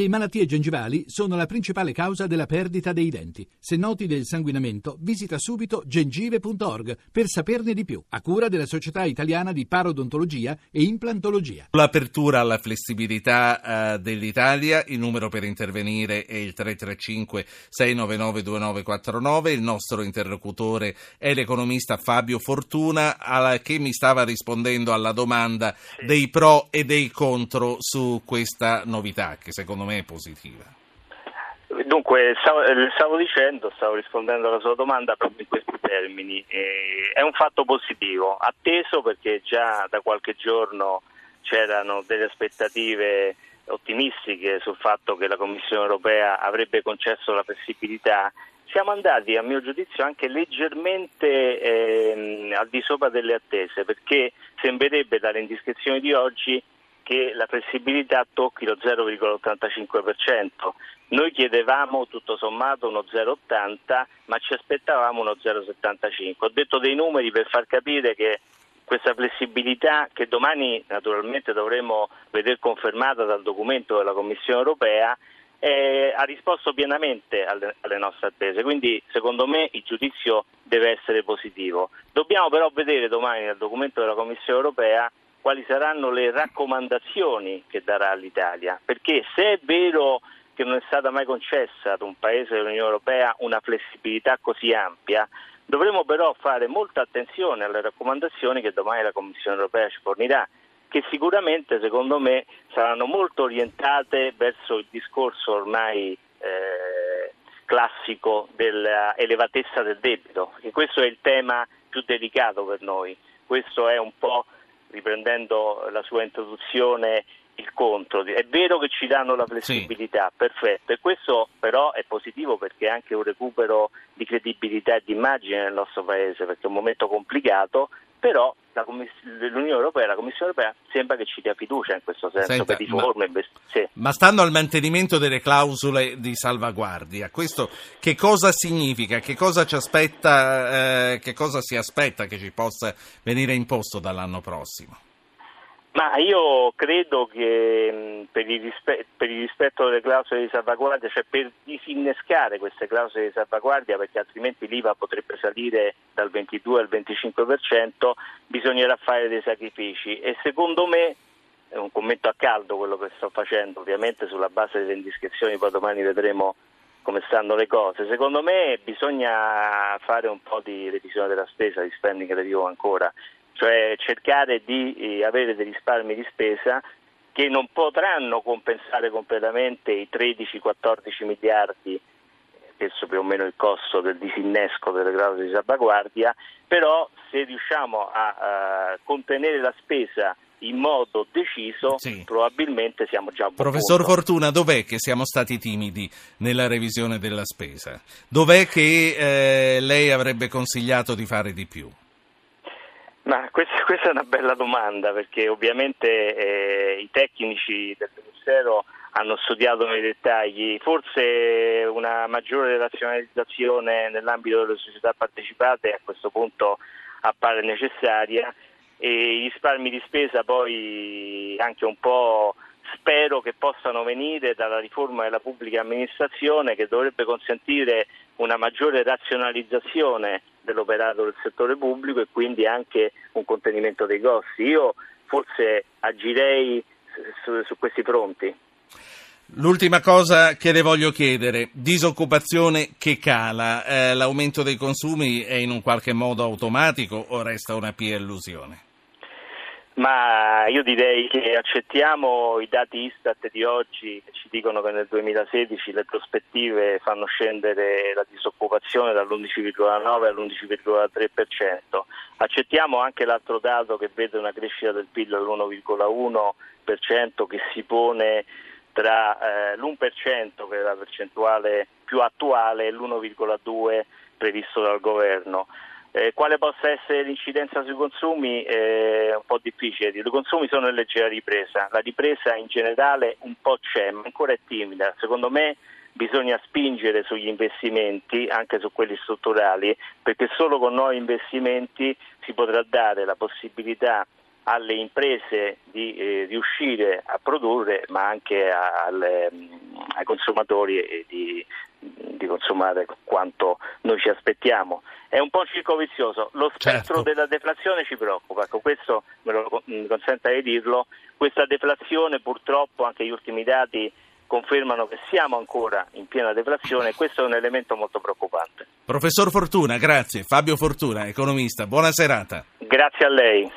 Le malattie gengivali sono la principale causa della perdita dei denti. Se noti del sanguinamento, visita subito gengive.org per saperne di più, a cura della Società Italiana di Parodontologia e Implantologia. L'apertura alla flessibilità eh, dell'Italia, il numero per intervenire è il 335 699 2949, il nostro interlocutore è l'economista Fabio Fortuna alla, che mi stava rispondendo alla domanda dei pro e dei contro su questa novità che secondo me me è positiva. Dunque, stavo, eh, stavo, dicendo, stavo rispondendo alla sua domanda proprio in questi termini. Eh, è un fatto positivo, atteso perché già da qualche giorno c'erano delle aspettative ottimistiche sul fatto che la Commissione europea avrebbe concesso la flessibilità. Siamo andati, a mio giudizio, anche leggermente eh, al di sopra delle attese, perché sembrerebbe dalle indiscrezioni di oggi che la flessibilità tocchi lo 0,85%. Noi chiedevamo tutto sommato uno 0,80 ma ci aspettavamo uno 0,75. Ho detto dei numeri per far capire che questa flessibilità che domani naturalmente dovremo vedere confermata dal documento della Commissione europea eh, ha risposto pienamente alle, alle, nostre attese, quindi secondo me il giudizio deve essere positivo. Dobbiamo però vedere domani nel documento della Commissione europea quali saranno le raccomandazioni che darà all'Italia, perché se è vero che non è stata mai concessa ad un paese dell'Unione Europea una flessibilità così ampia, dovremo però fare molta attenzione alle raccomandazioni che domani la Commissione Europea ci fornirà, che sicuramente secondo me saranno molto orientate verso il discorso ormai eh, classico dell'elevatezza del debito, che questo è il tema più delicato per noi. Questo è un po' riprendendo la sua introduzione, il contro. È vero che ci danno la flessibilità, sì. perfetto, e questo però è positivo perché è anche un recupero di credibilità e di immagine nel nostro Paese, perché è un momento complicato, però l'Unione Europea, la Commissione Europea sembra che ci dia fiducia in questo senso Senta, per riforme. Ma, sì. ma stando al mantenimento delle clausole di salvaguardia, questo che cosa significa? Che cosa ci aspetta, eh, che cosa si aspetta che ci possa venire imposto dall'anno prossimo? Ma io credo che per il, rispe- per il, rispetto delle clausole di salvaguardia, cioè per disinnescare queste clausole di salvaguardia, perché altrimenti l'IVA potrebbe salire dal 22 al 25%, bisognerà fare dei sacrifici e secondo me è un commento a caldo quello che sto facendo, ovviamente sulla base delle indiscrezioni, poi domani vedremo come stanno le cose. Secondo me bisogna fare un po' di revisione della spesa, di spending review ancora cioè cercare di eh, avere dei risparmi di spesa che non potranno compensare completamente i 13-14 miliardi penso più o meno il costo del disinnesco delle clausole di salvaguardia, però se riusciamo a, a contenere la spesa in modo deciso, sì. probabilmente siamo già a buon Professor punto. Fortuna, dov'è che siamo stati timidi nella revisione della spesa? Dov'è che eh, lei avrebbe consigliato di fare di più? Ma questa, questa, è una bella domanda perché ovviamente eh, i tecnici del Ministero hanno studiato nei dettagli, forse una maggiore razionalizzazione nell'ambito delle società partecipate a questo punto appare necessaria e i risparmi di spesa poi anche un po' spero che possano venire dalla riforma della pubblica amministrazione che dovrebbe consentire una maggiore razionalizzazione dell'operato del settore pubblico e quindi anche un contenimento dei costi. Io forse agirei su, su questi fronti. L'ultima cosa che le voglio chiedere, disoccupazione che cala, eh, l'aumento dei consumi è in un qualche modo automatico o resta una pia illusione? Ma io direi che accettiamo i dati Istat di oggi che ci dicono che nel 2016 le prospettive fanno scendere la disoccupazione dall'11,9 all'11,3%. Accettiamo anche l'altro dato che vede una crescita del PIL all'1,1% che si pone tra eh, l'1% che è la percentuale più attuale e l'1,2% previsto dal governo. Eh, quale possa essere l'incidenza sui consumi è un po' difficile. I consumi sono in leggera ripresa, la ripresa in generale un po' c'è, ma ancora è timida. Secondo me bisogna spingere sugli investimenti, anche su quelli strutturali, perché solo con nuovi investimenti si potrà dare la possibilità alle imprese di eh, riuscire a produrre, ma anche alle, ai consumatori di, di, consumare quanto noi ci aspettiamo. È un po' un circo vizioso, lo spettro certo. della deflazione ci preoccupa, ecco, questo me lo mi consenta di dirlo, questa deflazione purtroppo anche gli ultimi dati confermano che siamo ancora in piena deflazione e questo è un elemento molto preoccupante. Professor Fortuna, grazie. Fabio Fortuna, economista, buona serata. Grazie a lei.